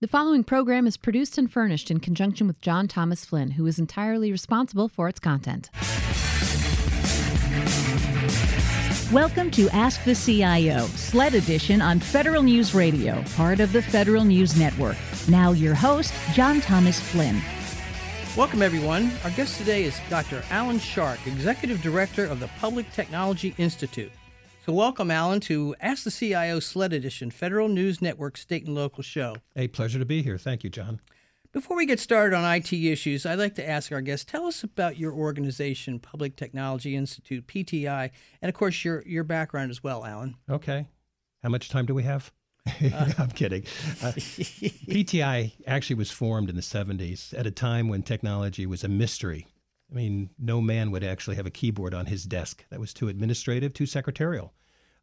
The following program is produced and furnished in conjunction with John Thomas Flynn, who is entirely responsible for its content. Welcome to Ask the CIO, SLED Edition on Federal News Radio, part of the Federal News Network. Now, your host, John Thomas Flynn. Welcome, everyone. Our guest today is Dr. Alan Shark, Executive Director of the Public Technology Institute. So, welcome, Alan, to Ask the CIO SLED Edition, Federal News Network State and Local Show. A pleasure to be here. Thank you, John. Before we get started on IT issues, I'd like to ask our guest, tell us about your organization, Public Technology Institute, PTI, and of course your, your background as well, Alan. Okay. How much time do we have? Uh, I'm kidding. Uh, PTI actually was formed in the 70s at a time when technology was a mystery. I mean, no man would actually have a keyboard on his desk. That was too administrative, too secretarial.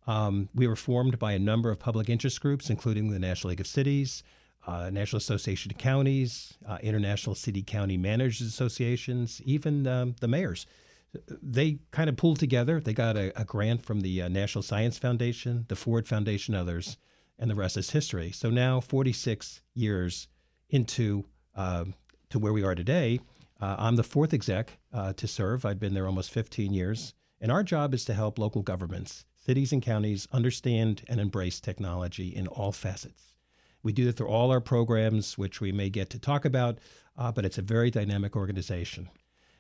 Um, we were formed by a number of public interest groups, including the National League of Cities, uh, National Association of Counties, uh, International City County Managers Associations, even um, the mayors. They kind of pulled together. They got a, a grant from the uh, National Science Foundation, the Ford Foundation, others, and the rest is history. So now, 46 years into uh, to where we are today, uh, I'm the fourth exec uh, to serve. I've been there almost 15 years, and our job is to help local governments cities and counties understand and embrace technology in all facets. We do that through all our programs, which we may get to talk about, uh, but it's a very dynamic organization.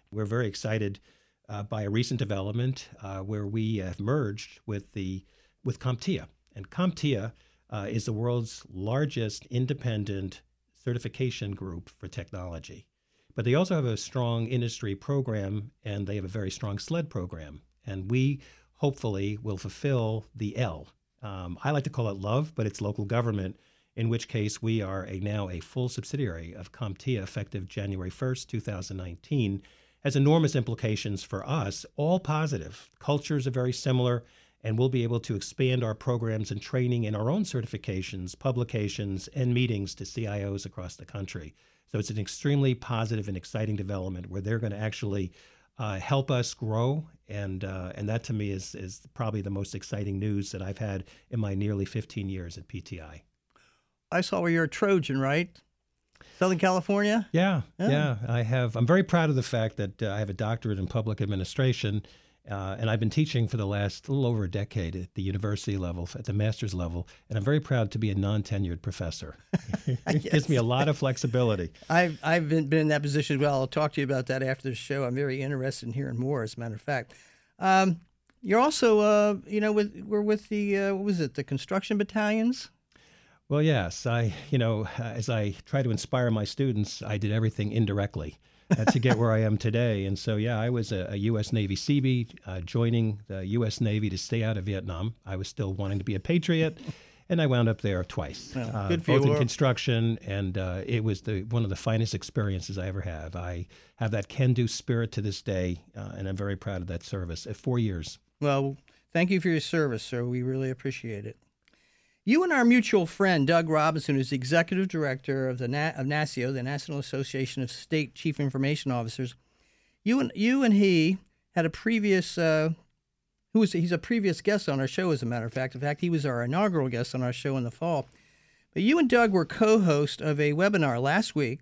We're very excited uh, by a recent development uh, where we have merged with the with CompTIA, and CompTIA uh, is the world's largest independent certification group for technology. But they also have a strong industry program, and they have a very strong SLED program. And we hopefully will fulfill the L. Um, I like to call it love, but it's local government, in which case we are a, now a full subsidiary of CompTIA effective January 1st, 2019, has enormous implications for us, all positive. Cultures are very similar, and we'll be able to expand our programs and training in our own certifications, publications, and meetings to CIOs across the country. So it's an extremely positive and exciting development where they're going to actually uh, help us grow. And, uh, and that to me is, is probably the most exciting news that I've had in my nearly 15 years at PTI. I saw where you're a Trojan, right? Southern California? Yeah, yeah, yeah. I have. I'm very proud of the fact that uh, I have a doctorate in public administration uh, and I've been teaching for the last little over a decade at the university level, at the master's level, and I'm very proud to be a non-tenured professor. it yes. gives me a lot of flexibility. I've I've been, been in that position as well. I'll talk to you about that after the show. I'm very interested in hearing more. As a matter of fact, um, you're also uh, you know with we're with the uh, what was it the construction battalions. Well, yes, I you know as I try to inspire my students, I did everything indirectly uh, to get where I am today. And so, yeah, I was a, a U.S. Navy Seabee, uh, joining the U.S. Navy to stay out of Vietnam. I was still wanting to be a patriot. And I wound up there twice, well, uh, both in construction, and uh, it was the one of the finest experiences I ever have. I have that can-do spirit to this day, uh, and I'm very proud of that service. At four years. Well, thank you for your service, sir. We really appreciate it. You and our mutual friend, Doug Robinson, who's the executive director of the Na- of NASCIO, the National Association of State Chief Information Officers, you and you and he had a previous uh, who was he's a previous guest on our show, as a matter of fact. In fact, he was our inaugural guest on our show in the fall. But you and Doug were co-host of a webinar last week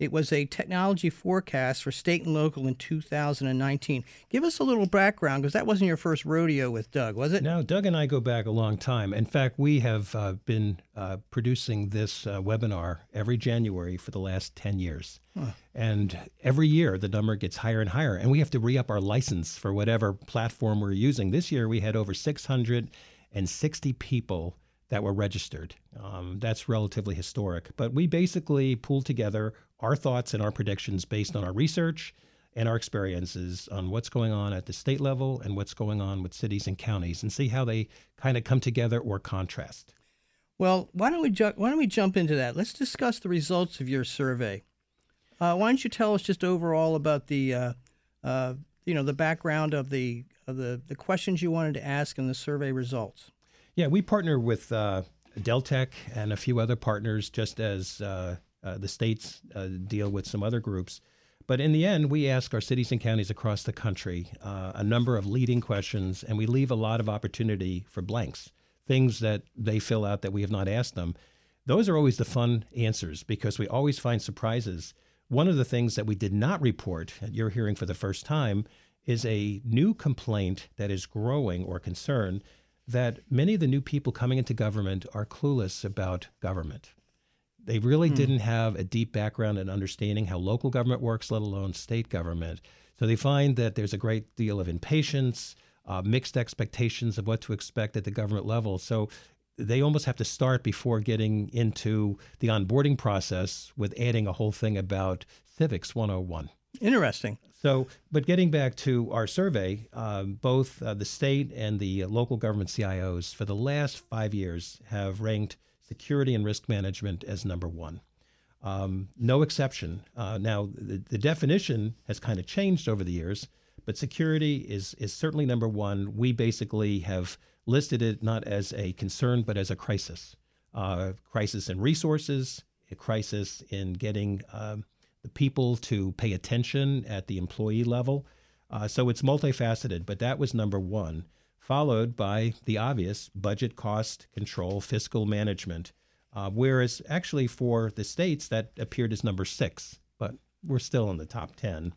it was a technology forecast for state and local in 2019. Give us a little background because that wasn't your first rodeo with Doug, was it? No, Doug and I go back a long time. In fact, we have uh, been uh, producing this uh, webinar every January for the last 10 years. Huh. And every year the number gets higher and higher, and we have to re up our license for whatever platform we're using. This year we had over 660 people that were registered. Um, that's relatively historic. But we basically pulled together our thoughts and our predictions based on our research and our experiences on what's going on at the state level and what's going on with cities and counties and see how they kind of come together or contrast. Well, why don't we ju- why don't we jump into that? Let's discuss the results of your survey. Uh, why don't you tell us just overall about the uh, uh, you know the background of the of the the questions you wanted to ask and the survey results? Yeah, we partner with uh, Deltek and a few other partners, just as uh, the states uh, deal with some other groups. But in the end, we ask our cities and counties across the country uh, a number of leading questions, and we leave a lot of opportunity for blanks, things that they fill out that we have not asked them. Those are always the fun answers because we always find surprises. One of the things that we did not report, that you're hearing for the first time, is a new complaint that is growing or concern that many of the new people coming into government are clueless about government. They really hmm. didn't have a deep background in understanding how local government works, let alone state government. So they find that there's a great deal of impatience, uh, mixed expectations of what to expect at the government level. So they almost have to start before getting into the onboarding process with adding a whole thing about civics 101. Interesting. So, but getting back to our survey, um, both uh, the state and the local government CIOs for the last five years have ranked security and risk management as number one. Um, no exception. Uh, now, the, the, definition has kind of changed over the years, but security is is certainly number one. We basically have listed it not as a concern, but as a crisis. Uh, crisis in resources, a crisis in getting um, the people to pay attention at the employee level. Uh, so it's multifaceted, but that was number one, followed by the obvious budget cost control, fiscal management. Uh, whereas actually for the states, that appeared as number six, but we're still in the top 10.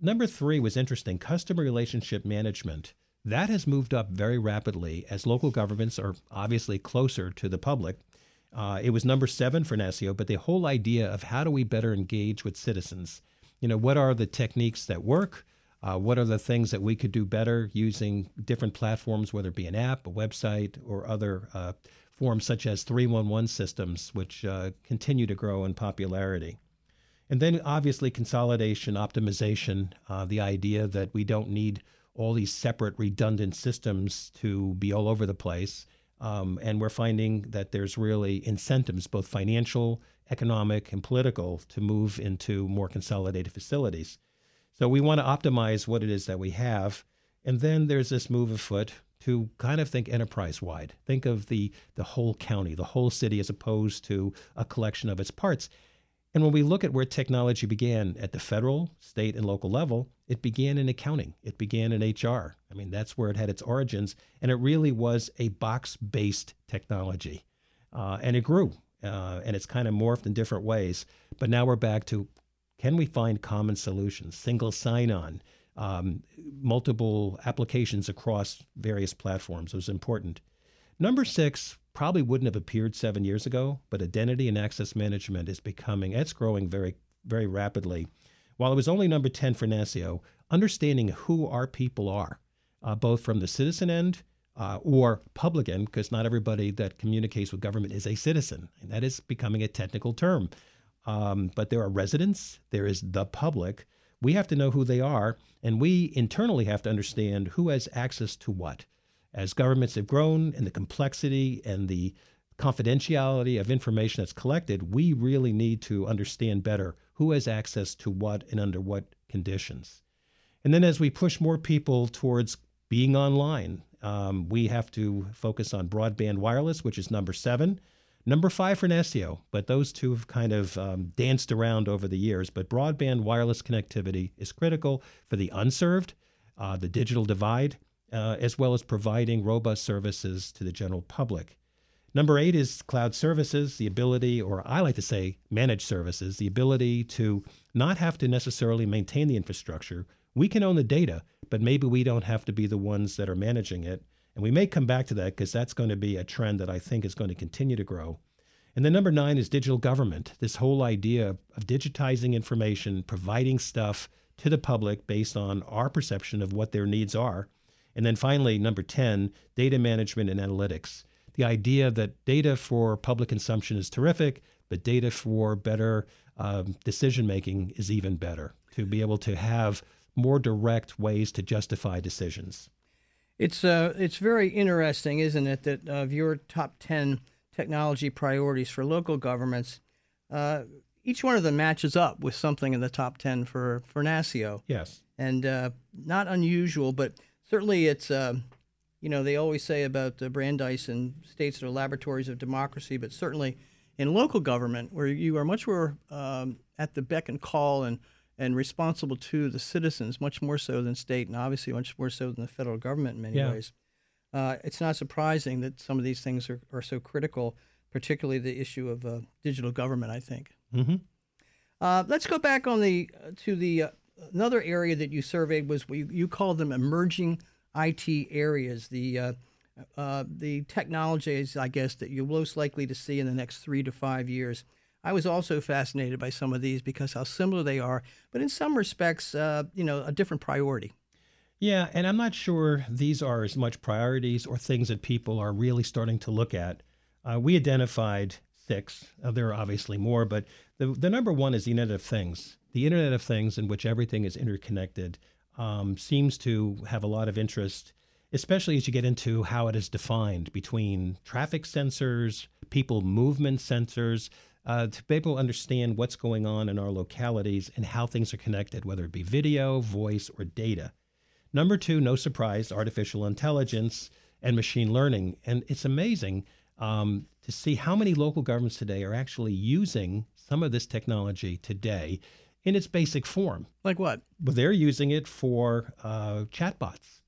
Number three was interesting customer relationship management. That has moved up very rapidly as local governments are obviously closer to the public uh, it was number seven for NASCIO, but the whole idea of how do we better engage with citizens? You know, what are the techniques that work? Uh, what are the things that we could do better using different platforms, whether it be an app, a website, or other uh, forms such as 311 systems, which uh, continue to grow in popularity? And then obviously consolidation, optimization, uh, the idea that we don't need all these separate redundant systems to be all over the place um, and we're finding that there's really incentives, both financial, economic, and political, to move into more consolidated facilities. So we want to optimize what it is that we have. And then there's this move afoot to kind of think enterprise wide. Think of the, the whole county, the whole city, as opposed to a collection of its parts. And when we look at where technology began at the federal, state, and local level, it began in accounting, it began in HR. I mean, that's where it had its origins. And it really was a box based technology. Uh, and it grew uh, and it's kind of morphed in different ways. But now we're back to can we find common solutions, single sign on, um, multiple applications across various platforms was important. Number six probably wouldn't have appeared seven years ago, but identity and access management is becoming, it's growing very, very rapidly. While it was only number 10 for NASCIO, understanding who our people are, uh, both from the citizen end uh, or public end, because not everybody that communicates with government is a citizen, and that is becoming a technical term. Um, but there are residents, there is the public. We have to know who they are, and we internally have to understand who has access to what as governments have grown and the complexity and the confidentiality of information that's collected, we really need to understand better who has access to what and under what conditions. And then as we push more people towards being online, um, we have to focus on broadband wireless, which is number seven. Number five for NASCIO, but those two have kind of um, danced around over the years. But broadband wireless connectivity is critical for the unserved, uh, the digital divide, uh, as well as providing robust services to the general public. Number eight is cloud services, the ability, or I like to say managed services, the ability to not have to necessarily maintain the infrastructure. We can own the data, but maybe we don't have to be the ones that are managing it. And we may come back to that because that's going to be a trend that I think is going to continue to grow. And then number nine is digital government, this whole idea of digitizing information, providing stuff to the public based on our perception of what their needs are and then finally, number 10, data management and analytics. The idea that data for public consumption is terrific, but data for better um, decision making is even better to be able to have more direct ways to justify decisions. It's uh, it's very interesting, isn't it, that of your top ten technology priorities for local governments, uh, each one of them matches up with something in the top ten for for NASCIO. Yes, and uh, not unusual, but certainly it's, uh, you know, they always say about uh, Brandeis and states that are laboratories of democracy, but certainly in local government, where you are much more um, at the beck and call and, and responsible to the citizens, much more so than state, and obviously much more so than the federal government in many yeah. ways. Uh, it's not surprising that some of these things are, are so critical. particularly the issue of uh, digital government. I think. Mm-hmm. Uh, let's go back on the to the uh, another area that you surveyed was you, you called them emerging IT areas. The uh, uh, the technologies, I guess, that you're most likely to see in the next three to five years. I was also fascinated by some of these because how similar they are, but in some respects, uh, you know, a different priority. Yeah, and I'm not sure these are as much priorities or things that people are really starting to look at. Uh, we identified six. Uh, there are obviously more, but the, the number one is the Internet of Things. The Internet of Things, in which everything is interconnected, um, seems to have a lot of interest, especially as you get into how it is defined between traffic sensors, people movement sensors, uh, to be able to understand what's going on in our localities and how things are connected, whether it be video, voice, or data. Number two, no surprise, artificial intelligence and machine learning. And it's amazing um, to see how many local governments today are actually using some of this technology today in its basic form. Like what? But they're using it for uh, chatbots.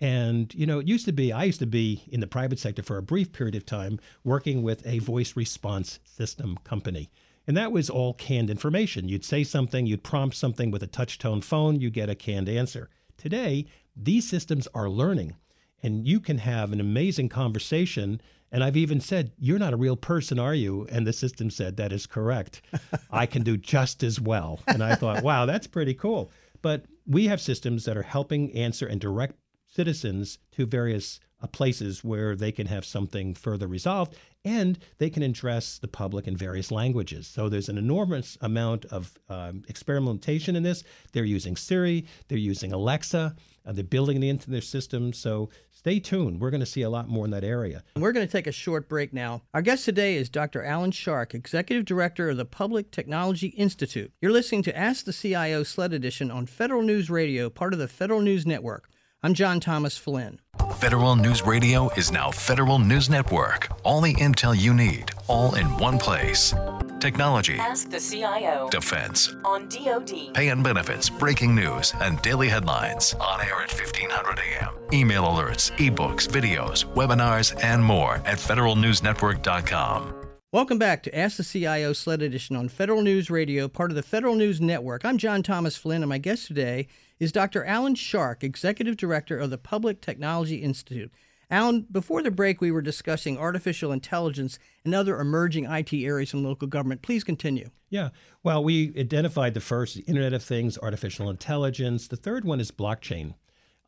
And, you know, it used to be, I used to be in the private sector for a brief period of time working with a voice response system company. And that was all canned information. You'd say something, you'd prompt something with a touch tone phone, you get a canned answer. Today, these systems are learning, and you can have an amazing conversation. And I've even said, You're not a real person, are you? And the system said, That is correct. I can do just as well. And I thought, Wow, that's pretty cool. But we have systems that are helping answer and direct citizens to various uh, places where they can have something further resolved and they can address the public in various languages. So there's an enormous amount of um, experimentation in this. They're using Siri, they're using Alexa, uh, they're building it into their system. So stay tuned. We're going to see a lot more in that area. We're going to take a short break now. Our guest today is Dr. Alan Shark, Executive Director of the Public Technology Institute. You're listening to Ask the CIO Sled Edition on Federal News Radio, part of the Federal News Network. I'm John Thomas Flynn. Federal News Radio is now Federal News Network. All the intel you need, all in one place. Technology, Ask the CIO defense, on DoD. pay and benefits, breaking news, and daily headlines on air at 1500 AM. Email alerts, ebooks, videos, webinars, and more at federalnewsnetwork.com. Welcome back to Ask the CIO Sled Edition on Federal News Radio, part of the Federal News Network. I'm John Thomas Flynn, and my guest today is Dr. Alan Shark, Executive Director of the Public Technology Institute. Alan, before the break, we were discussing artificial intelligence and other emerging IT areas in local government. Please continue. Yeah. Well, we identified the first, Internet of Things, artificial intelligence. The third one is blockchain.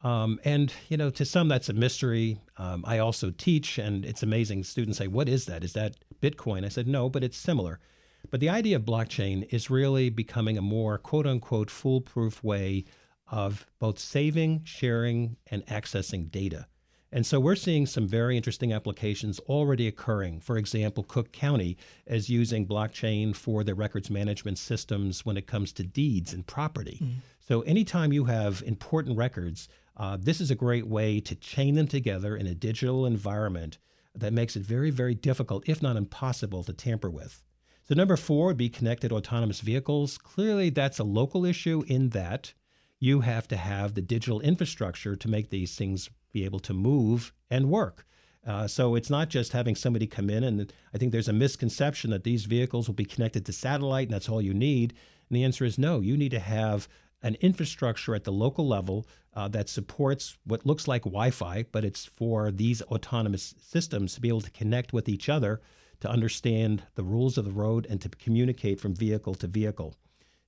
Um, and, you know, to some, that's a mystery. Um, I also teach, and it's amazing. Students say, What is that? Is that Bitcoin? I said, No, but it's similar. But the idea of blockchain is really becoming a more quote unquote foolproof way of both saving, sharing, and accessing data. And so we're seeing some very interesting applications already occurring. For example, Cook County is using blockchain for their records management systems when it comes to deeds and property. So anytime you have important records, uh, this is a great way to chain them together in a digital environment that makes it very, very difficult, if not impossible, to tamper with. So number four would be connected autonomous vehicles. Clearly, that's a local issue in that you have to have the digital infrastructure to make these things be able to move and work. Uh, so it's not just having somebody come in, and I think there's a misconception that these vehicles will be connected to satellite and that's all you need. And the answer is no. You need to have an infrastructure at the local level uh, that supports what looks like Wi Fi, but it's for these autonomous systems to be able to connect with each other to understand the rules of the road and to communicate from vehicle to vehicle.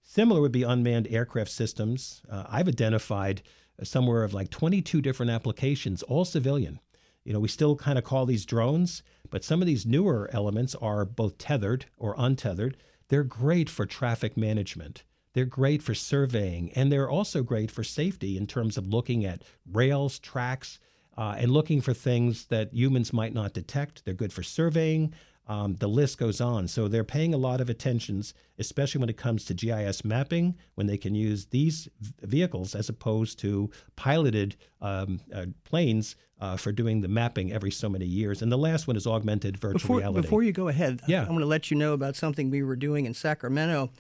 Similar would be unmanned aircraft systems. Uh, I've identified somewhere of like 22 different applications, all civilian. You know, we still kind of call these drones, but some of these newer elements are both tethered or untethered. They're great for traffic management. They're great for surveying, and they're also great for safety in terms of looking at rails, tracks, uh, and looking for things that humans might not detect. They're good for surveying. Um, the list goes on. So they're paying a lot of attentions, especially when it comes to GIS mapping, when they can use these vehicles as opposed to piloted um, uh, planes uh, for doing the mapping every so many years. And the last one is augmented virtual Before, reality. before you go ahead, Yeah. I want to let you know about something we were doing in Sacramento.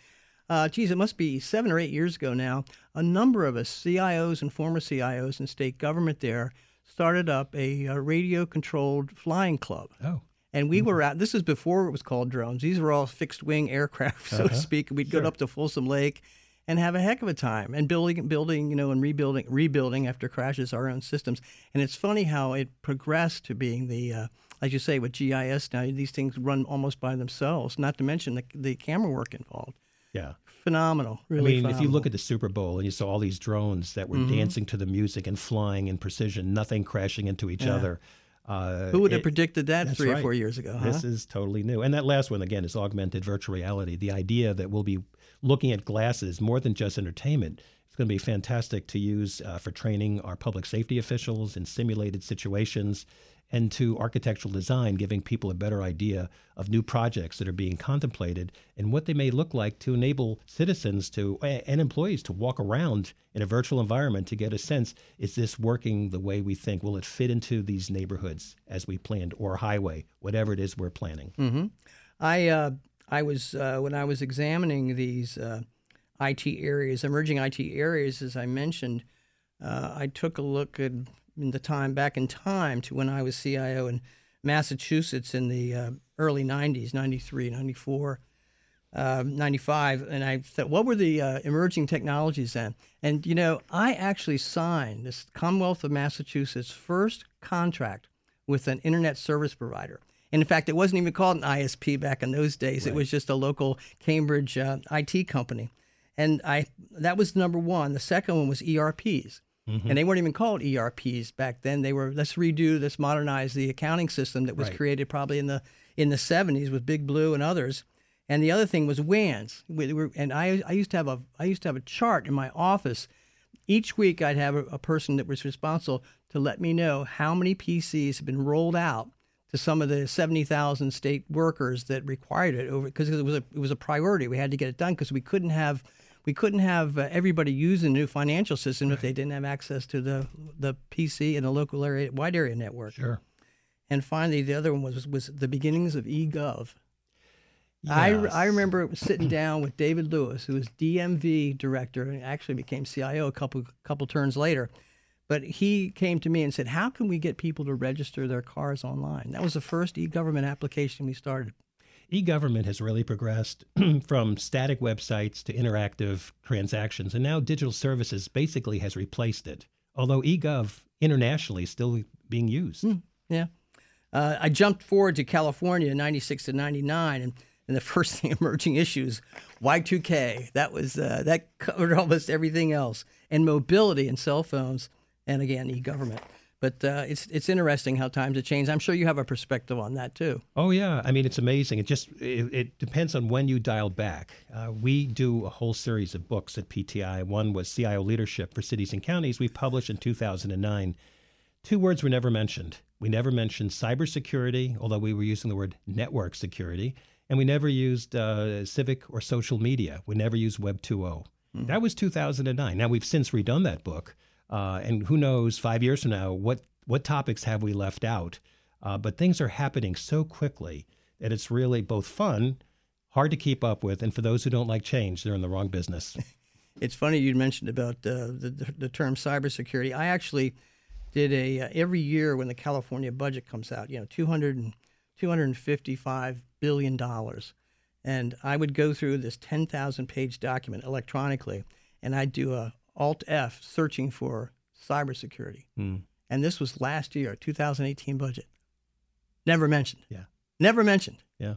Uh, geez, it must be seven or eight years ago now. A number of us, CIOs and former CIOs in state government there, started up a, uh radio controlled flying club. oh, And we were out. This is before it was called drones. These were all fixed wing aircraft, so to speak. We'd go up to Folsom Lake and have a heck of a time and building, building, you know, and rebuilding, rebuilding after crashes our own systems. And it's funny how it progressed to being the, uh, as you say, with GIS now, these things run almost by themselves. Not to mention the, the camera work involved. Yeah. Phenomenal, I really. mean, if you look at the Super Bowl and you saw all these drones that were Mm-hmm. dancing to the music and flying in precision, nothing crashing into each other. Uh, who would have it- predicted that three or four years ago? Huh? This is totally new. And that last one, again, is augmented virtual reality. The idea that we'll be looking at glasses more than just entertainment. It's going to be fantastic to use uh, for training our public safety officials in simulated situations and to architectural design, giving people a better idea of new projects that are being contemplated and what they may look like to enable citizens to and employees to walk around in a virtual environment to get a sense is this working the way we think? Will it fit into these neighborhoods as we planned or highway, whatever it is we're planning? I uh, I was uh, when I was examining these uh, IT areas, emerging IT areas, as I mentioned, uh, I took a look at in the time back in time to when I was CIO in Massachusetts in the uh, early 90s, 93, 94. Uh, 95, and I thought, what were the uh, emerging technologies then? And you know, I actually signed this Commonwealth of Massachusetts first contract with an internet service provider. And in fact, it wasn't even called an ISP back in those days. It was just a local Cambridge uh, IT company. And I that was number one. The second one was ERPs. Mm-hmm. And they weren't even called ERPs back then. They were let's redo, let's modernize the accounting system that was Right. created probably in the in the 70s with Big Blue and others. And the other thing was WANs. We were, and I, I used to have a I used to have a chart in my office. Each week, I'd have a, a person that was responsible to let me know how many PCs have been rolled out to some of the 70,000 state workers that required it over because it was a it was a priority. We had to get it done because we couldn't have we couldn't have uh, everybody using the new financial system if they didn't have access to the the PC and the local area wide area network. Sure. And finally, the other one was was the beginnings of eGov. Yes. I, I remember sitting down with David Lewis, who was DMV director and actually became CIO a couple couple turns later. But he came to me and said, "How can we get people to register their cars online?" That was the first e-government application we started. E-government has really progressed from static websites to interactive transactions, and now digital services basically has replaced it. Although e-gov internationally is still being used. Yeah. Uh, I jumped forward to California in 96 to 99, and, and the first thing emerging issues, Y2K. That was uh, that covered almost everything else, and mobility and cell phones, and again, e-government. But uh, it's it's interesting how times have changed. I'm sure you have a perspective on that too. Oh yeah, I mean it's amazing. It just it, it depends on when you dial back. Uh, we do a whole series of books at PTI. One was CIO leadership for cities and counties. We published in 2009. Two words were never mentioned. We never mentioned cybersecurity, although we were using the word network security, and we never used uh, civic or social media. We never used Web 2.0. That was 2009. Now we've since redone that book, uh, and who knows, five years from now, what what topics have we left out? Uh, but things are happening so quickly that it's really both fun, hard to keep up with, and for those who don't like change, they're in the wrong business. It's funny you mentioned about uh, the, the term cybersecurity. I actually did a uh, every year when the California budget comes out, you know, 200 and, 255 billion dollars, and I would go through this 10,000 page document electronically, and I'd do a Alt F searching for cybersecurity. And this was last year, 2018 budget. Never mentioned. Yeah. Never mentioned. yeah.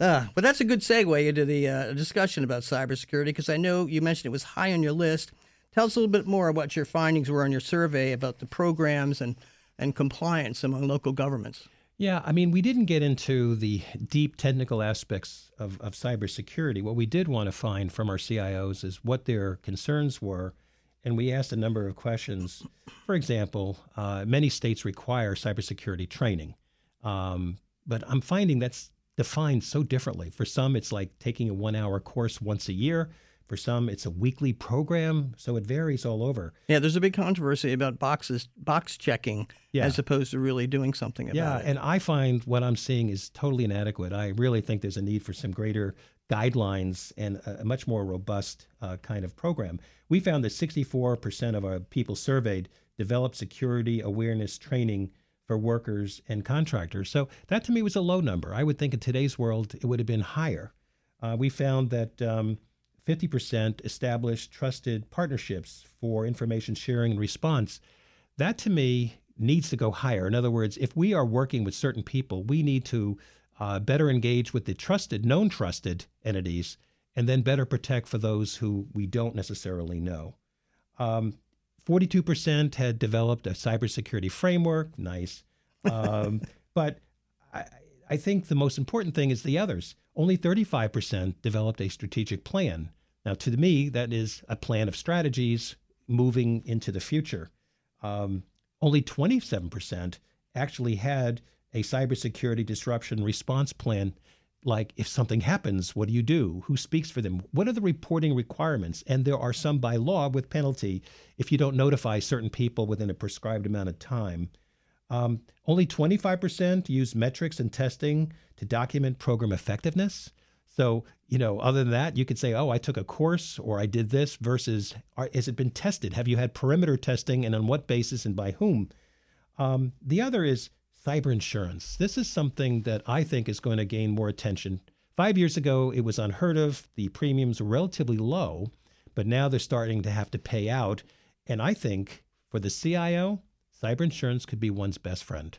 Uh, but that's a good segue into the uh, discussion about cybersecurity because I know you mentioned it was high on your list. Tell us a little bit more about what your findings were on your survey about the programs and, and compliance among local governments. Yeah, I mean, we didn't get into the deep technical aspects of, of cybersecurity. What we did want to find from our CIOs is what their concerns were. And we asked a number of questions. For example, uh, many states require cybersecurity training, um, but I'm finding that's defined so differently. For some, it's like taking a one hour course once a year. For some, it's a weekly program. So it varies all over. Yeah, there's a big controversy about boxes box checking Yeah. as opposed to really doing something about Yeah, it. Yeah, and I find what I'm seeing is totally inadequate. I really think there's a need for some greater guidelines and a, much more robust uh, kind of program. We found that 64% of our people surveyed developed security awareness training for for workers and contractors. So that to me was a low number. I would think in today's world it would have been higher. Uh, we found that um, 50% established trusted partnerships for information sharing and response. That to me needs to go higher. In other words, if we are working with certain people, we need to uh, better engage with the trusted, known trusted entities, and then better protect for those who we don't necessarily know. Um, 42% had developed a cybersecurity framework. Nice. Um, but I, I think the most important thing is the others. Only 35% developed a strategic plan. Now, to me, that is a plan of strategies moving into the future. Um, only 27% actually had a cybersecurity disruption response plan. Like, if something happens, what do you do? Who speaks for them? What are the reporting requirements? And there are some by law with penalty if you don't notify certain people within a prescribed amount of time. Um, only 25% use metrics and testing to document program effectiveness. So, you know, other than that, you could say, oh, I took a course or I did this versus are, has it been tested? Have you had perimeter testing and on what basis and by whom? Um, the other is cyber insurance. This is something that I think is going to gain more attention. Five years ago, it was unheard of. The premiums were relatively low, but now they're starting to have to pay out. And I think for the CIO, cyber insurance could be one's best friend.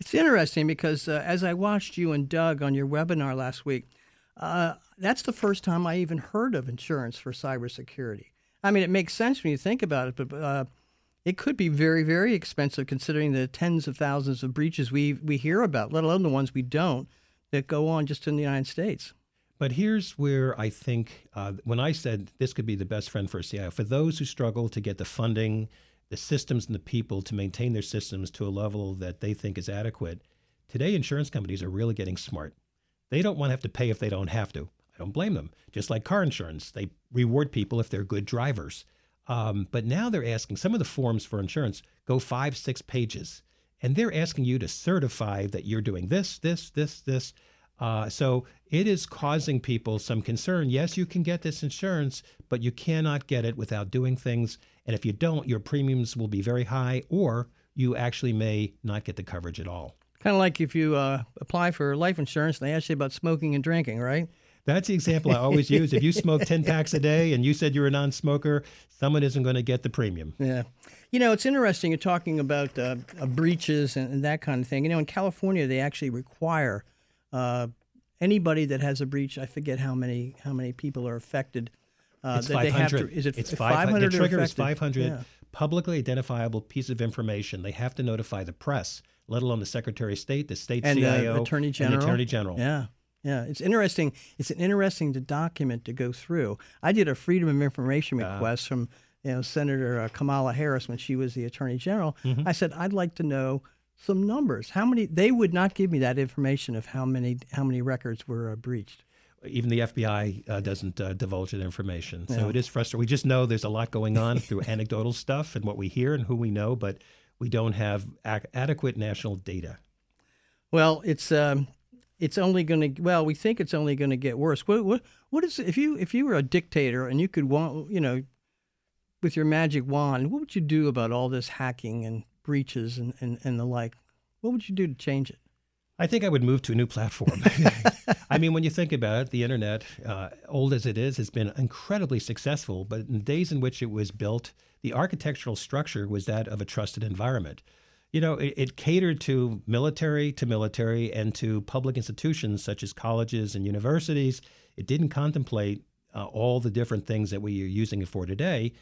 It's interesting because uh, as I watched you and Doug on your webinar last week, uh, that's the first time I even heard of insurance for cybersecurity. I mean, it makes sense when you think about it, but uh, it could be very, very expensive considering the tens of thousands of breaches we we hear about, let alone the ones we don't that go on just in the United States. But here's where I think uh, when I said this could be the best friend for a CIO, for those who struggle to get the funding, the systems, and the people to maintain their systems to a level that they think is adequate, today insurance companies are really getting smart. They don't want to have to pay if they don't have to. I don't blame them. Just like car insurance, they reward people if they're good drivers. Um, but now they're asking some of the forms for insurance go five, six pages, and they're asking you to certify that you're doing this, this, this, this. Uh, so it is causing people some concern. Yes, you can get this insurance, but you cannot get it without doing things. And if you don't, your premiums will be very high, or you actually may not get the coverage at all. Kind of like if you uh, apply for life insurance they ask you about smoking and drinking, right? That's the example I always use. If you smoke 10 packs a day and you said you're a non smoker, someone isn't going to get the premium. Yeah. You know, it's interesting. You're talking about uh, uh, breaches and, and, that kind of thing. You know, in California, they actually require uh, anybody that has a breach, I forget how many how many people are affected. Uh, it's 500. To, is it it's 500? The trigger is 500 yeah. publicly identifiable piece of information. They have to notify the press let alone the Secretary of State, the state and CIO, Attorney General. And the Attorney General. Yeah. Yeah, it's interesting. It's an interesting document to go through. I did a Freedom of Information ah. request uh, from you know Senator uh, Kamala Harris when she was the Attorney General. Mm-hmm. I said I'd like to know some numbers. How many? They would not give me that information of how many how many records were uh, breached. Even the FBI uh, doesn't uh, divulge that information, so yeah. it is frustrating. We just know there's a lot going on through anecdotal stuff and what we hear and who we know, but we don't have ac- adequate national data. Well, it's um, it's only going to well, we think it's only going to get worse. What, what what is if you if you were a dictator and you could want you know with your magic wand, what would you do about all this hacking and breaches and, and, and the like? What would you do to change it? I think I would move to a new platform. I mean, when you think about it, the internet, uh, old as it is, has been incredibly successful. But in the days in which it was built, the architectural structure was that of a trusted environment. You know, it, it catered to military to military and to public institutions such as colleges and universities. It didn't contemplate uh, all the different things that we are using it for today.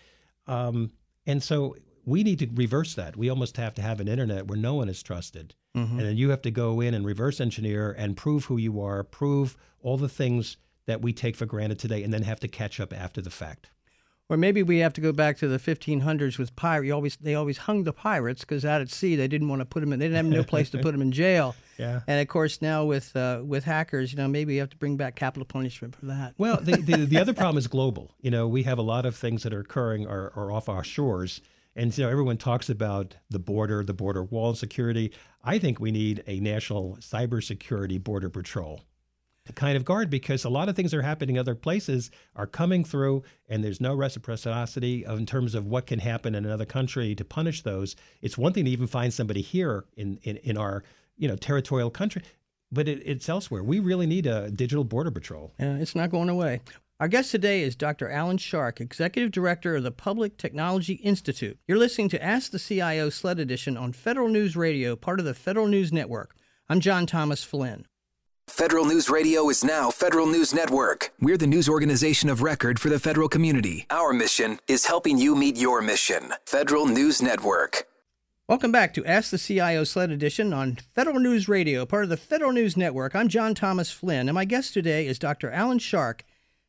Um, and so we need to reverse that. We almost have to have an internet where no one is trusted. Mm-hmm. And then you have to go in and reverse engineer and prove who you are, prove all the things that we take for granted today, and then have to catch up after the fact. Or maybe we have to go back to the 1500s with pirates. Always they always hung the pirates because out at sea they didn't want to put them in. They didn't have no place to put them in jail. Yeah. And of course now with uh, with hackers, you know, maybe you have to bring back capital punishment for that. Well, the, the, the other problem is global. You know, we have a lot of things that are occurring are, are off our shores and so everyone talks about the border, the border wall security. I think we need a national cybersecurity border patrol. To kind of guard because a lot of things are happening other places are coming through and there's no reciprocity in terms of what can happen in another country to punish those. It's one thing to even find somebody here in, in, in our you know territorial country, but it, it's elsewhere. We really need a digital border patrol. Yeah, it's not going away. Our guest today is Dr. Alan Shark, Executive Director of the Public Technology Institute. You're listening to Ask the CIO Sled Edition on Federal News Radio, part of the Federal News Network. I'm John Thomas Flynn. Federal News Radio is now Federal News Network. We're the news organization of record for the federal community. Our mission is helping you meet your mission. Federal News Network. Welcome back to Ask the CIO Sled Edition on Federal News Radio, part of the Federal News Network. I'm John Thomas Flynn, and my guest today is Dr. Alan Shark,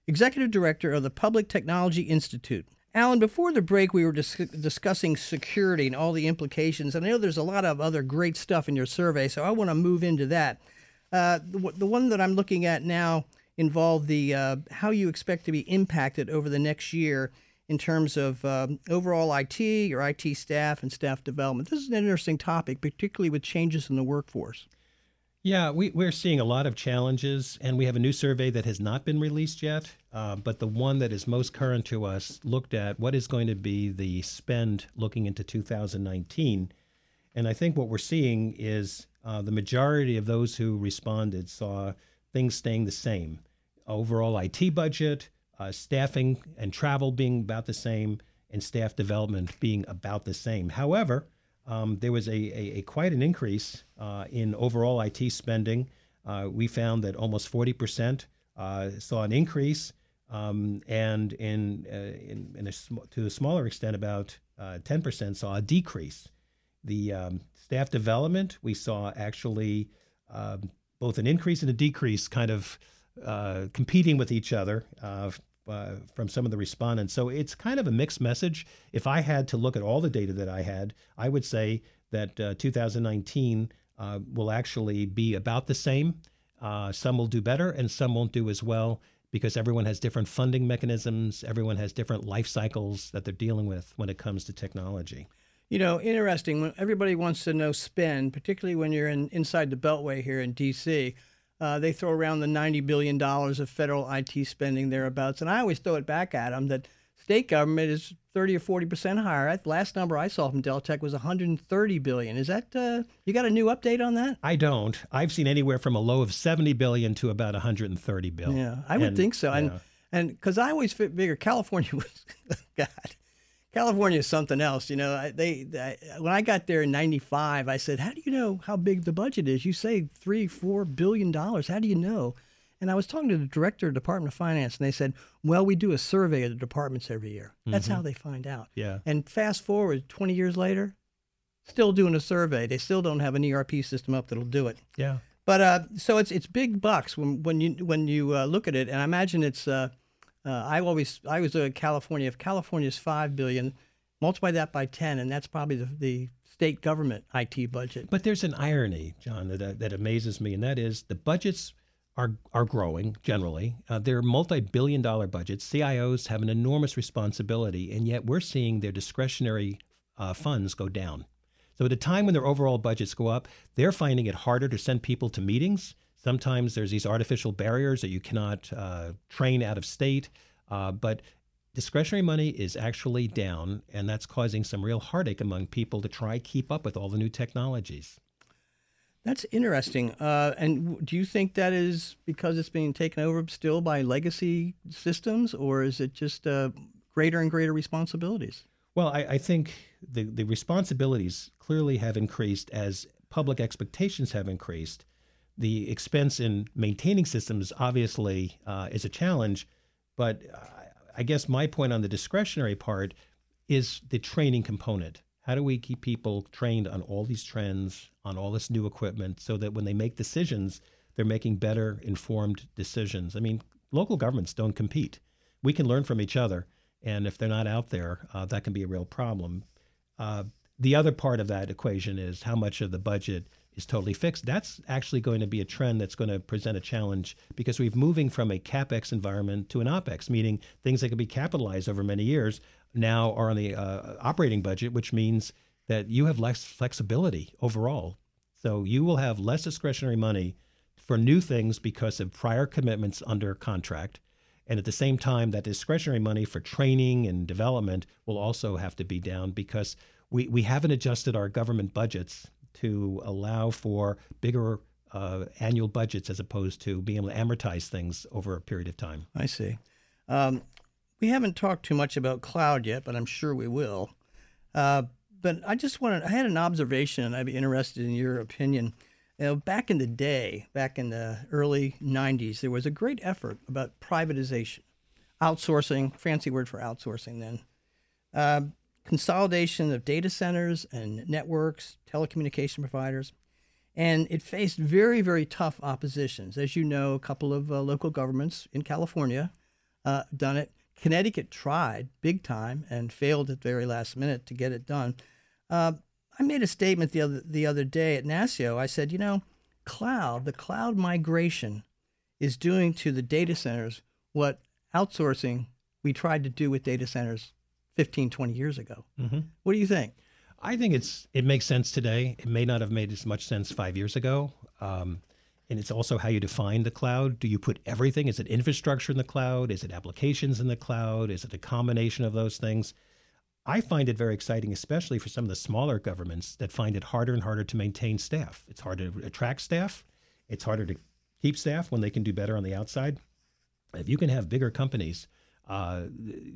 Executive Director of the Public Technology Institute. Alan, before the break, we were dis- discussing security and all the implications. And I know there's a lot of other great stuff in your survey, so I want to move into that. Uh, the, the, one that I'm looking at now involved the uh, how you expect to be impacted over the next year in terms of um, overall IT, your IT staff, and staff development. This is an interesting topic, particularly with changes in the workforce. Yeah, we, we're seeing a lot of challenges, and we have a new survey that has not been released yet. Uh, but the one that is most current to us looked at what is going to be the spend looking into 2019. And I think what we're seeing is uh, the majority of those who responded saw things staying the same. Overall IT budget, uh, staffing and travel being about the same, and staff development being about the same. However, um, there was a, a, a, quite an increase uh, in overall IT spending. Uh, we found that almost 40% uh, saw an increase, um, and in, uh, in, in a sm- to a smaller extent, about 10% saw a decrease. The um, staff development, we saw actually um, both an increase and a decrease kind of uh, competing with each other uh, uh, from some of the respondents. So it's kind of a mixed message. If I had to look at all the data that I had, I would say that uh, 2019 uh, will actually be about the same. Uh, some will do better and some won't do as well because everyone has different funding mechanisms, everyone has different life cycles that they're dealing with when it comes to technology. You know, interesting. When everybody wants to know spend, particularly when you're in inside the Beltway here in D.C., uh, they throw around the ninety billion dollars of federal IT spending thereabouts, and I always throw it back at them that state government is thirty or forty percent higher. The last number I saw from Deltek was one hundred and thirty billion. Is that uh, you got a new update on that? I don't. I've seen anywhere from a low of seventy billion to about one hundred and thirty billion. Yeah, I would and, think so. Yeah. And and because I always figure California was God California is something else. You know, they, they, when I got there in '95, I said, "How do you know how big the budget is? You say three, four billion dollars. How do you know?" And I was talking to the director of the Department of Finance, and they said, "Well, we do a survey of the departments every year. That's Mm-hmm. how they find out." Yeah. And fast forward 20 years later, still doing a survey. They still don't have an ERP system up that'll do it. Yeah. But uh, so it's it's big bucks when when you when you uh, look at it, and I imagine it's. Uh, uh, I always I was a California. If California's five billion, multiply that by ten, and that's probably the, the state government IT budget. But there's an irony, John, that, that amazes me, and that is the budgets are are growing generally. Uh, they're multi-billion-dollar budgets. CIOs have an enormous responsibility, and yet we're seeing their discretionary uh, funds go down. So at a time when their overall budgets go up, they're finding it harder to send people to meetings. Sometimes there's these artificial barriers that you cannot uh, train out of state, uh, but discretionary money is actually down, and that's causing some real heartache among people to try keep up with all the new technologies. That's interesting. Uh, and do you think that is because it's being taken over still by legacy systems, or is it just uh, greater and greater responsibilities? Well, I, I think the, the responsibilities clearly have increased as public expectations have increased. The expense in maintaining systems obviously uh, is a challenge, but I- I guess my point on the discretionary part is the training component. How do we keep people trained on all these trends, on all this new equipment, so that when they make decisions, they're making better informed decisions? I mean, local governments don't compete. We can learn from each other, and if they're not out there, uh, that can be a real problem. Uh, the other part of that equation is how much of the budget is totally fixed. That's actually going to be a trend that's going to present a challenge because we're moving from a capex environment to an opex, meaning things that can be capitalized over many years now are on the uh, operating budget, which means that you have less flexibility overall. So you will have less discretionary money for new things because of prior commitments under contract. And at the same time, that discretionary money for training and development will also have to be down because we, we haven't adjusted our government budgets to allow for bigger uh, annual budgets as opposed to being able to amortize things over a period of time. I see. Um, we haven't talked too much about cloud yet, but I'm sure we will. Uh, but I just wanted, I had an observation, and I'd be interested in your opinion. You know, back in the day, back in the early 90s, there was a great effort about privatization, outsourcing, fancy word for outsourcing then, uh, consolidation of data centers and networks, telecommunication providers. And it faced very, very tough oppositions. As you know, a couple of uh, local governments in California uh, done it. Connecticut tried big time and failed at the very last minute to get it done. Uh, I made a statement the other the other day at NASCIO. I said, you know, cloud, the cloud migration is doing to the data centers what outsourcing we tried to do with data centers 15, 20 years ago. Mm-hmm. What do you think? I think it's it makes sense today. It may not have made as much sense five years ago. Um, and it's also how you define the cloud. Do you put everything? Is it infrastructure in the cloud? Is it applications in the cloud? Is it a combination of those things? I find it very exciting, especially for some of the smaller governments that find it harder and harder to maintain staff. It's harder to attract staff. It's harder to keep staff when they can do better on the outside. If you can have bigger companies uh,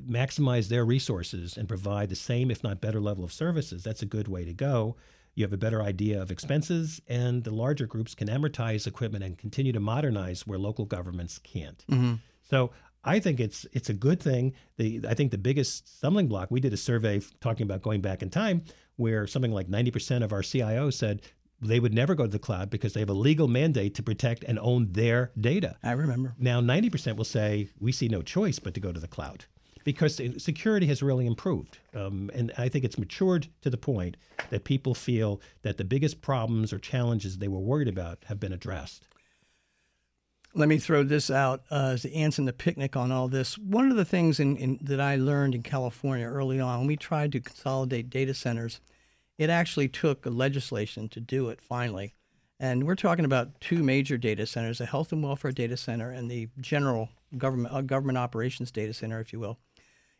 maximize their resources and provide the same, if not better, level of services, that's a good way to go. You have a better idea of expenses, and the larger groups can amortize equipment and continue to modernize where local governments can't. Mm-hmm. So I think it's it's a good thing. The I think the biggest stumbling block we did a survey talking about going back in time where something like 90% of our CIOs said they would never go to the cloud because they have a legal mandate to protect and own their data. I remember. Now 90% will say we see no choice but to go to the cloud because security has really improved. Um, and I think it's matured to the point that people feel that the biggest problems or challenges they were worried about have been addressed. Let me throw this out uh, as the ants in the picnic on all this. One of the things in, in, that I learned in California early on, when we tried to consolidate data centers, it actually took legislation to do it finally. And we're talking about two major data centers, a health and welfare data center and the general government, uh, government operations data center, if you will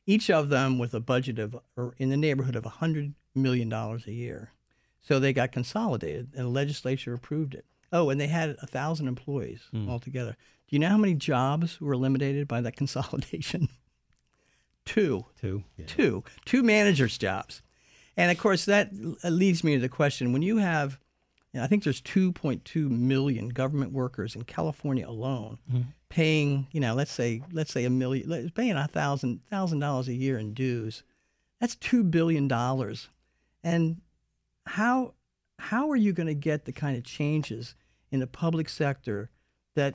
each of them with a budget of or in the neighborhood of $100 million a year. So they got consolidated, and the legislature approved it. Oh, and they had a thousand employees mm. altogether. Do you know how many jobs were eliminated by that consolidation? Two. Two. Yeah. Two. Two managers' jobs. And of course, that leads me to the question when you have, you know, I think there's 2.2 million government workers in California alone. Mm-hmm paying, you know, let's say let's say a million, paying a thousand thousand dollars a year in dues, that's two billion dollars, and how how are you going to get the kind of changes in the public sector that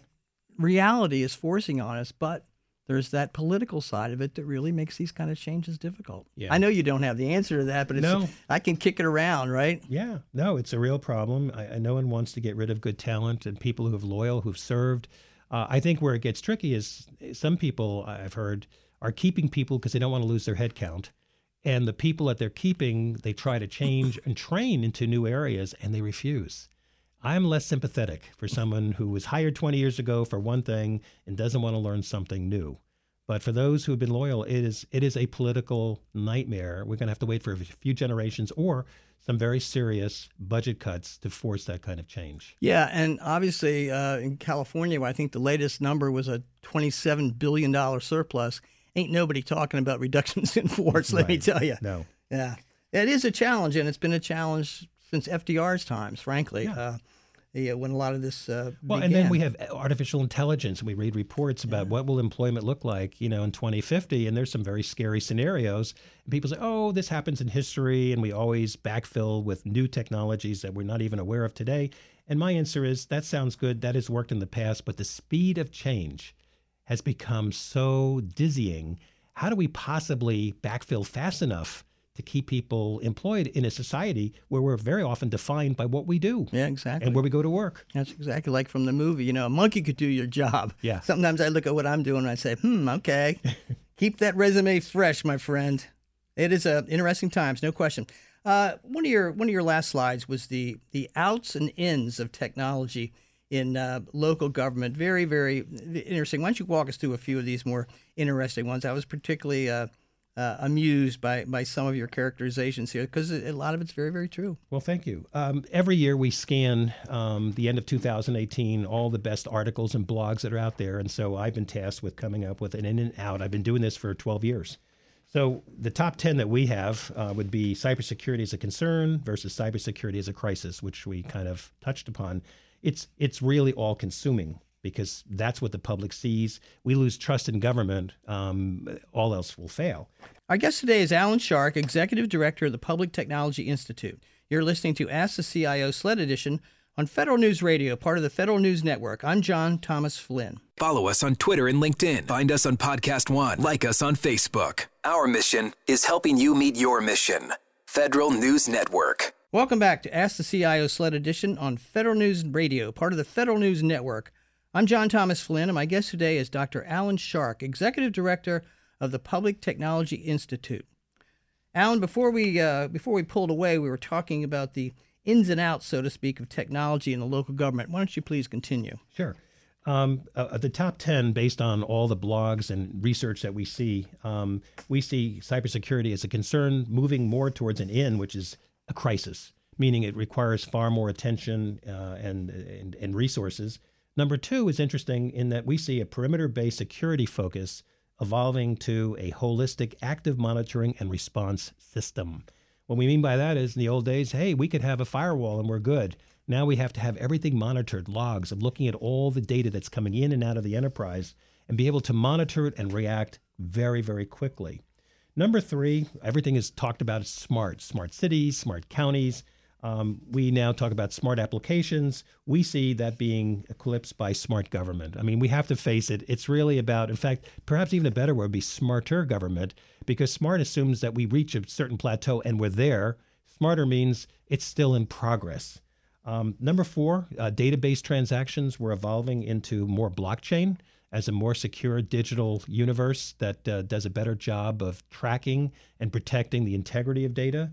reality is forcing on us, but there's that political side of it that really makes these kind of changes difficult. Yeah. I know you don't have the answer to that, but no. I can kick it around, right? Yeah, no, it's a real problem. I, I, no one wants to get rid of good talent and people who have loyal, who've served. Uh, I think where it gets tricky is some people I've heard are keeping people because they don't want to lose their head count. And the people that they're keeping, they try to change and train into new areas and they refuse. I'm less sympathetic for someone who was hired 20 years ago for one thing and doesn't want to learn something new. But for those who have been loyal, it is it is a political nightmare. We're going to have to wait for a few generations or some very serious budget cuts to force that kind of change. Yeah, and obviously uh, in California, where I think the latest number was a $27 billion surplus, ain't nobody talking about reductions in force, let right. me tell you. No. Yeah. It is a challenge, and it's been a challenge since FDR's times, frankly. Yeah. Uh, yeah, when a lot of this uh, well, began. and then we have artificial intelligence, and we read reports about yeah. what will employment look like, you know, in 2050, and there's some very scary scenarios. And people say, "Oh, this happens in history," and we always backfill with new technologies that we're not even aware of today. And my answer is, that sounds good. That has worked in the past, but the speed of change has become so dizzying. How do we possibly backfill fast enough? To keep people employed in a society where we're very often defined by what we do. Yeah, exactly. And where we go to work. That's exactly like from the movie. You know, a monkey could do your job. Yeah. Sometimes I look at what I'm doing and I say, hmm, okay. keep that resume fresh, my friend. It is a interesting times, no question. Uh, one of your one of your last slides was the the outs and ins of technology in uh, local government. Very, very interesting. Why don't you walk us through a few of these more interesting ones? I was particularly uh, uh, amused by, by some of your characterizations here because a lot of it's very, very true. Well, thank you. Um, every year we scan um, the end of 2018 all the best articles and blogs that are out there. And so I've been tasked with coming up with an in and out. I've been doing this for 12 years. So the top 10 that we have uh, would be cybersecurity as a concern versus cybersecurity as a crisis, which we kind of touched upon. It's, it's really all consuming because that's what the public sees. We lose trust in government, um, all else will fail. Our guest today is Alan Shark, Executive Director of the Public Technology Institute. You're listening to Ask the CIO SLED Edition on Federal News Radio, part of the Federal News Network. I'm John Thomas Flynn. Follow us on Twitter and LinkedIn. Find us on Podcast One. Like us on Facebook. Our mission is helping you meet your mission. Federal News Network. Welcome back to Ask the CIO SLED Edition on Federal News Radio, part of the Federal News Network. I'm John Thomas Flynn, and my guest today is Dr. Alan Shark, Executive Director of the Public Technology Institute. Alan, before we uh, before we pulled away, we were talking about the ins and outs, so to speak, of technology in the local government. Why don't you please continue? Sure. Um, uh, the top 10, based on all the blogs and research that we see, um, we see cybersecurity as a concern moving more towards an in, which is a crisis, meaning it requires far more attention uh, and, and, and resources. Number two is interesting in that we see a perimeter based security focus evolving to a holistic active monitoring and response system. What we mean by that is in the old days, hey, we could have a firewall and we're good. Now we have to have everything monitored, logs of looking at all the data that's coming in and out of the enterprise and be able to monitor it and react very, very quickly. Number three, everything is talked about smart, smart cities, smart counties, um, we now talk about smart applications. We see that being eclipsed by smart government. I mean, we have to face it. It's really about, in fact, perhaps even a better word would be smarter government, because smart assumes that we reach a certain plateau and we're there. Smarter means it's still in progress. Um, number four, uh, database transactions were evolving into more blockchain as a more secure digital universe that uh, does a better job of tracking and protecting the integrity of data.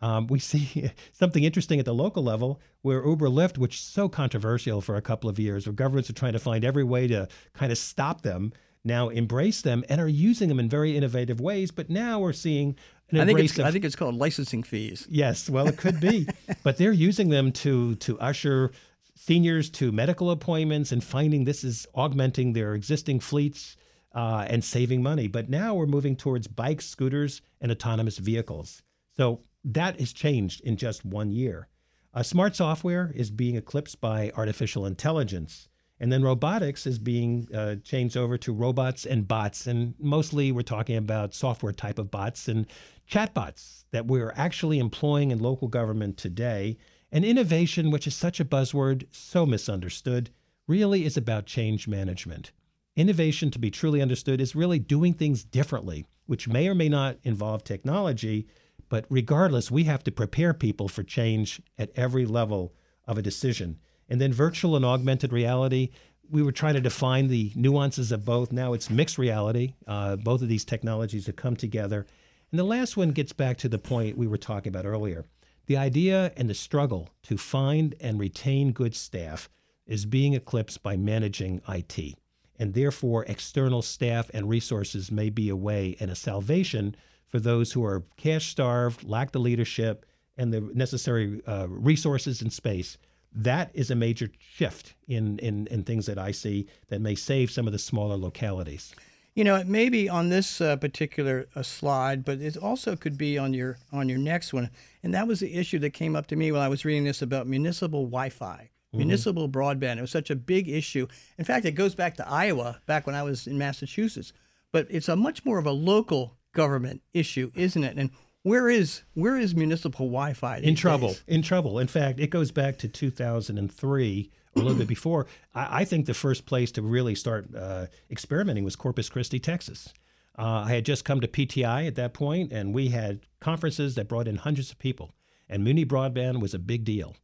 Um, we see something interesting at the local level where Uber Lyft, which is so controversial for a couple of years, where governments are trying to find every way to kind of stop them, now embrace them and are using them in very innovative ways. But now we're seeing I think, it's, of, I think it's called licensing fees. Yes, well, it could be, but they're using them to to usher seniors to medical appointments and finding this is augmenting their existing fleets uh, and saving money. But now we're moving towards bikes, scooters, and autonomous vehicles. So that has changed in just one year. Uh, smart software is being eclipsed by artificial intelligence. And then robotics is being uh, changed over to robots and bots. And mostly we're talking about software type of bots and chatbots that we're actually employing in local government today. And innovation, which is such a buzzword, so misunderstood, really is about change management. Innovation, to be truly understood, is really doing things differently, which may or may not involve technology, but regardless, we have to prepare people for change at every level of a decision. And then virtual and augmented reality, we were trying to define the nuances of both. Now it's mixed reality. Uh, both of these technologies have come together. And the last one gets back to the point we were talking about earlier. The idea and the struggle to find and retain good staff is being eclipsed by managing IT. And therefore, external staff and resources may be a way and a salvation for those who are cash starved, lack the leadership and the necessary uh, resources and space. That is a major shift in, in, in things that I see that may save some of the smaller localities. You know, it may be on this uh, particular uh, slide, but it also could be on your on your next one. And that was the issue that came up to me while I was reading this about municipal Wi-Fi, mm-hmm. municipal broadband. It was such a big issue. In fact, it goes back to Iowa, back when I was in Massachusetts. But it's a much more of a local government issue, isn't it? And where is where is municipal Wi-Fi? In trouble. Days? In trouble. In fact, it goes back to 2003 or a little bit before. I, I, think the first place to really start uh, experimenting was Corpus Christi, Texas. Uh, I had just come to PTI at that point, and we had conferences that brought in hundreds of people, and Muni broadband was a big deal.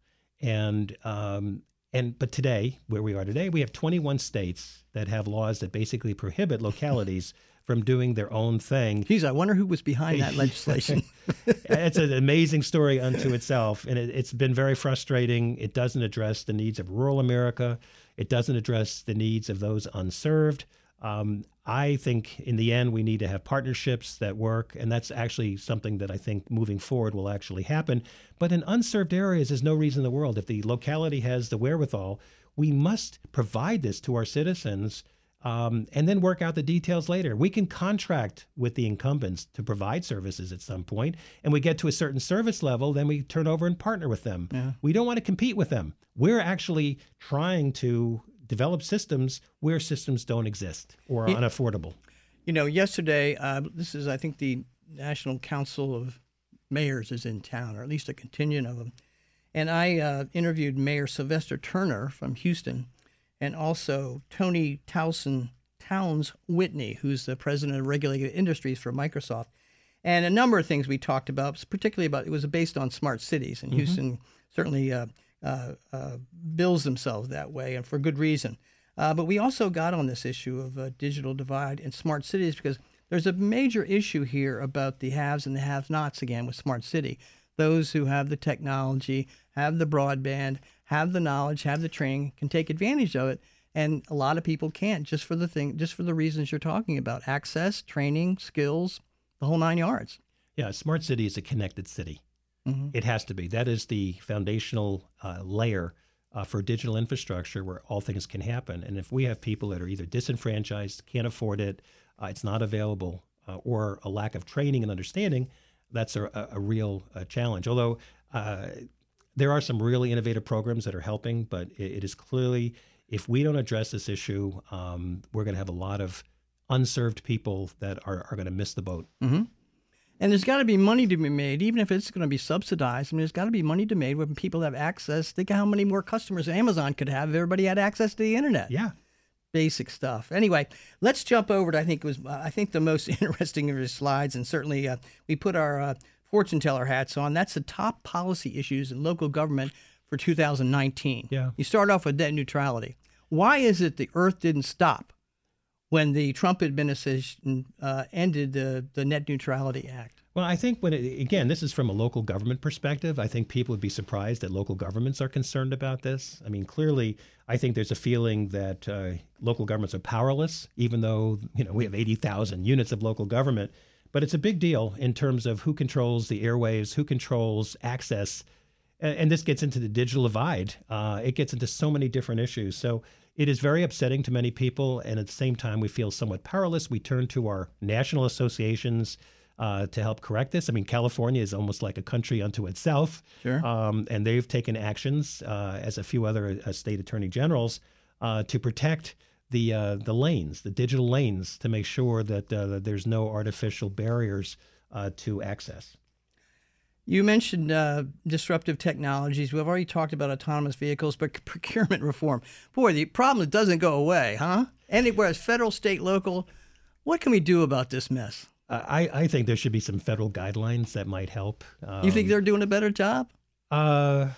And um, and but today, where we are today, we have 21 states that have laws that basically prohibit localities from doing their own thing. Geez, I wonder who was behind that legislation. it's an amazing story unto itself, and it, it's been very frustrating. It doesn't address the needs of rural America. It doesn't address the needs of those unserved. Um, I think in the end we need to have partnerships that work, and that's actually something that I think moving forward will actually happen. But in unserved areas, there's no reason in the world. If the locality has the wherewithal, we must provide this to our citizens um, and then work out the details later. We can contract with the incumbents to provide services at some point, and we get to a certain service level, then we turn over and partner with them. Yeah. We don't want to compete with them. We're actually trying to develop systems where systems don't exist or are Yeah. unaffordable. You know, yesterday, uh, this is, I think, the National Council of Mayors is in town, or at least a contingent of them. And I uh, interviewed Mayor Sylvester Turner from Houston and also Toni Towson Towns Whitney, who's the president of regulated industries for Microsoft. And a number of things we talked about, particularly about it was based on smart cities, and Houston certainly uh, uh, uh, bills themselves that way, and for good reason. Uh, but we also got on this issue of uh, digital divide and smart cities because there's a major issue here about the haves and the have-nots again with smart city. Those who have the technology, have the broadband, have the knowledge, have the training, can take advantage of it, and a lot of people can't just for the thing, just for the reasons you're talking about: access, training, skills, the whole nine yards. Yeah, a smart city is a connected city. Mhm. It has to be. That is the foundational uh, layer uh, for digital infrastructure where all things can happen. And if we have people that are either disenfranchised, can't afford it, uh, it's not available, uh, or a lack of training and understanding, that's a, a, a real uh, challenge. Although uh, there are some really innovative programs that are helping, but it, it is clearly, if we don't address this issue, um, we're going to have a lot of unserved people that are, are going to miss the boat. And there's got to be money to be made, even if it's going to be subsidized. I mean, there's got to be money to be made when people have access. Think of how many more customers Amazon could have if everybody had access to the internet. Yeah. Basic stuff. Anyway, let's jump over to I think it was uh, I think the most interesting of your slides, and certainly uh, we put our uh, fortune teller hats on. That's the top policy issues in local government for 2019. Yeah. You start off with net neutrality. Why is it the Earth didn't stop when the Trump administration uh, ended the the Net Neutrality Act? Well, I think when it, again, this is from a local government perspective. I think people would be surprised that local governments are concerned about this. I mean, clearly, I think there's a feeling that uh, local governments are powerless, even though you know we have 80,000 units of local government. But it's a big deal in terms of who controls the airwaves, who controls access, and, and this gets into the digital divide. Uh, it gets into so many different issues. So it is very upsetting to many people, and at the same time, we feel somewhat powerless. We turn to our national associations uh, to help correct this. I mean, California is almost like a country unto itself, Sure. um, and they've taken actions, uh, as a few other uh, state attorney generals, uh, to protect the uh, the lanes, the digital lanes, to make sure that, uh, that there's no artificial barriers uh, to access. You mentioned uh, disruptive technologies. We've already talked about autonomous vehicles, but procurement reform. Boy, the problem doesn't go away, huh? Anywhere, it's federal, state, local. What can we do about this mess? I, I think there should be some federal guidelines that might help. You think Um, they're doing a better job? Uh,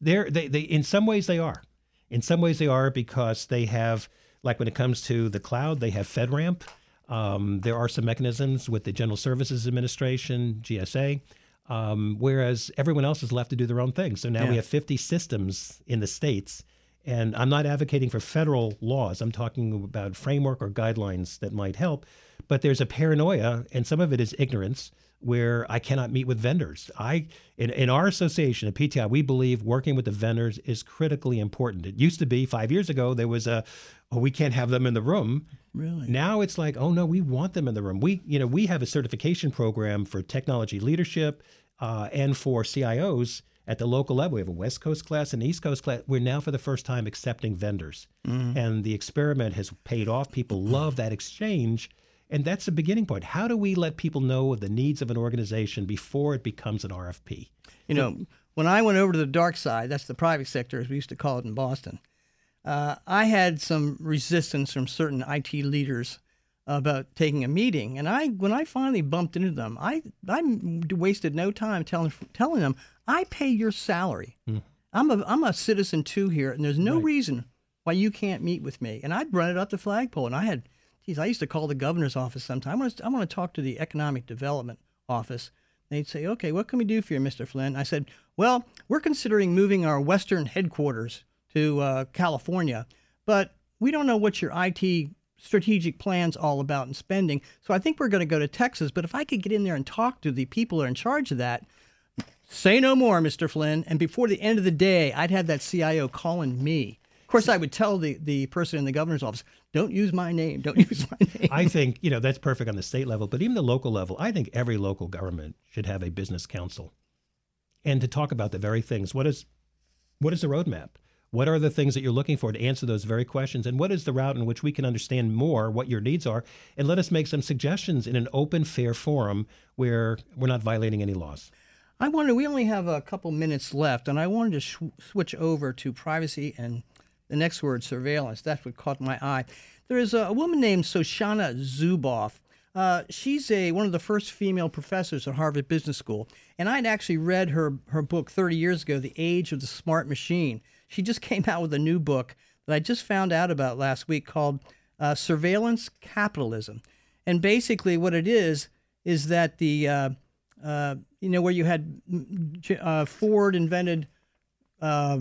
they're, they, they, in some ways, they are. In some ways, they are because they have, like when it comes to the cloud, they have FedRAMP. Um, there are some mechanisms with the General Services Administration, GSA, um, whereas everyone else is left to do their own thing. So now Yeah. we have 50 systems in the states. And I'm not advocating for federal laws. I'm talking about framework or guidelines that might help. But there's a paranoia, and some of it is ignorance, where I cannot meet with vendors. I, in, in our association at PTI, we believe working with the vendors is critically important. It used to be five years ago there was a, oh, we can't have them in the room. Really? Now it's like, oh no, we want them in the room. We, you know, we have a certification program for technology leadership uh, and for CIOs at the local level. We have a West Coast class and an East Coast class. We're now for the first time accepting vendors, and the experiment has paid off. People love that exchange. And that's the beginning point. How do we let people know of the needs of an organization before it becomes an RFP? You know, when I went over to the dark side, that's the private sector, as we used to call it in Boston, uh, I had some resistance from certain IT leaders about taking a meeting. And I, when I finally bumped into them, I, I wasted no time telling, telling them, I pay your salary. I'm, a, I'm a citizen too here, and there's no reason why you can't meet with me. And I'd run it up the flagpole, and I had geez, I used to call the governor's office sometime. I want to, I want to talk to the economic development office. They'd say, okay, what can we do for you, Mr. Flynn? I said, well, we're considering moving our Western headquarters to uh, California, but we don't know what your IT strategic plan's all about and spending. So I think we're going to go to Texas. But if I could get in there and talk to the people who are in charge of that, say no more, Mr. Flynn. And before the end of the day, I'd have that CIO calling me. Of course, I would tell the, the person in the governor's office, don't use my name. Don't use my name. I think, you know, that's perfect on the state level, but even the local level, I think every local government should have a business council and to talk about the very things. What is what is the roadmap? What are the things that you're looking for to answer those very questions? And what is the route in which we can understand more what your needs are? And let us make some suggestions in an open, fair forum where we're not violating any laws. I wonder, we only have a couple minutes left, and I wanted to sh- switch over to privacy and the next word, surveillance. That's what caught my eye. There is a, a woman named Shoshana Zuboff. Uh, she's a one of the first female professors at Harvard Business School, and I'd actually read her her book 30 years ago, The Age of the Smart Machine. She just came out with a new book that I just found out about last week called uh, Surveillance Capitalism, and basically what it is is that the uh, uh you know where you had uh, Ford invented uh,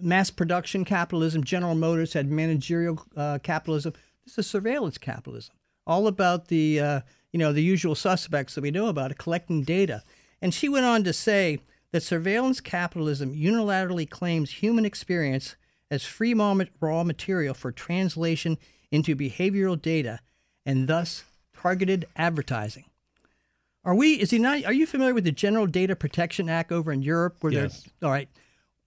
mass production capitalism. General Motors had managerial uh, capitalism. This is surveillance capitalism, all about the you know the usual suspects that we know about, collecting data. And she went on to say that surveillance capitalism unilaterally claims human experience as free raw material for translation into behavioral data, and thus targeted advertising. Are we? Is he not? Are you familiar with the General Data Protection Act over in Europe? Where yes. All right.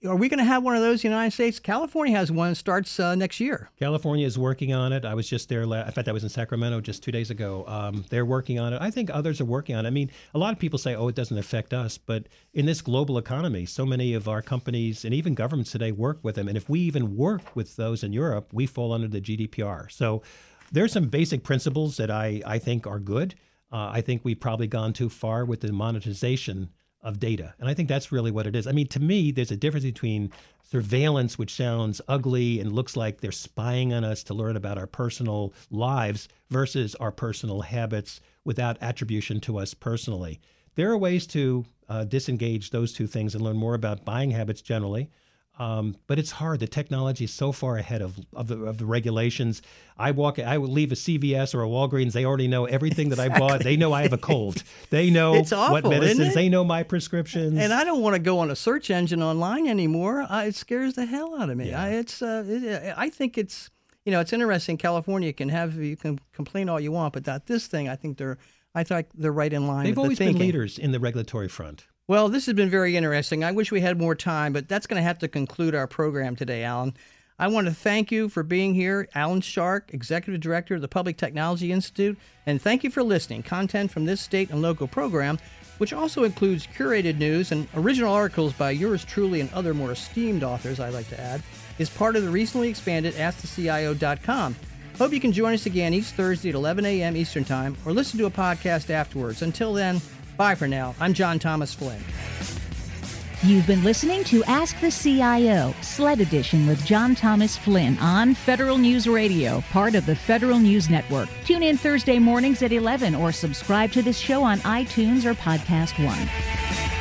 Are we going to have one of those in the United States? California has one. Starts uh, next year. California is working on it. I was just there. In fact, I was in Sacramento just two days ago. Um, they're working on it. I think others are working on it. I mean, a lot of people say, "Oh, it doesn't affect us," but in this global economy, so many of our companies and even governments today work with them. And if we even work with those in Europe, we fall under the GDPR. So there's some basic principles that I I think are good. Uh, I think we've probably gone too far with the monetization of data. And I think that's really what it is. I mean, to me, there's a difference between surveillance, which sounds ugly and looks like they're spying on us to learn about our personal lives, versus our personal habits without attribution to us personally. There are ways to uh, disengage those two things and learn more about buying habits generally. Um, but it's hard. The technology is so far ahead of, of the, of, the, regulations. I walk, I would leave a CVS or a Walgreens. They already know everything exactly. that I bought. They know I have a cold. They know awful, what medicines. They know my prescriptions. And I don't want to go on a search engine online anymore. Uh, it scares the hell out of me. Yeah. I, it's, uh, it, I think it's, you know, it's interesting. California can have you can complain all you want, but that this thing, I think they're, I think they're right in line. They've always the been leaders in the regulatory front. Well, this has been very interesting. I wish we had more time, but that's going to have to conclude our program today, Alan. I want to thank you for being here, Alan Shark, Executive Director of the Public Technology Institute, and thank you for listening. Content from this state and local program, which also includes curated news and original articles by yours truly and other more esteemed authors, I'd like to add, is part of the recently expanded AskTheCIO.com. Hope you can join us again each Thursday at 11 a.m. Eastern Time or listen to a podcast afterwards. Until then, Bye for now. I'm John Thomas Flynn. You've been listening to Ask the CIO, SLED Edition with John Thomas Flynn on Federal News Radio, part of the Federal News Network. Tune in Thursday mornings at 11 or subscribe to this show on iTunes or Podcast One.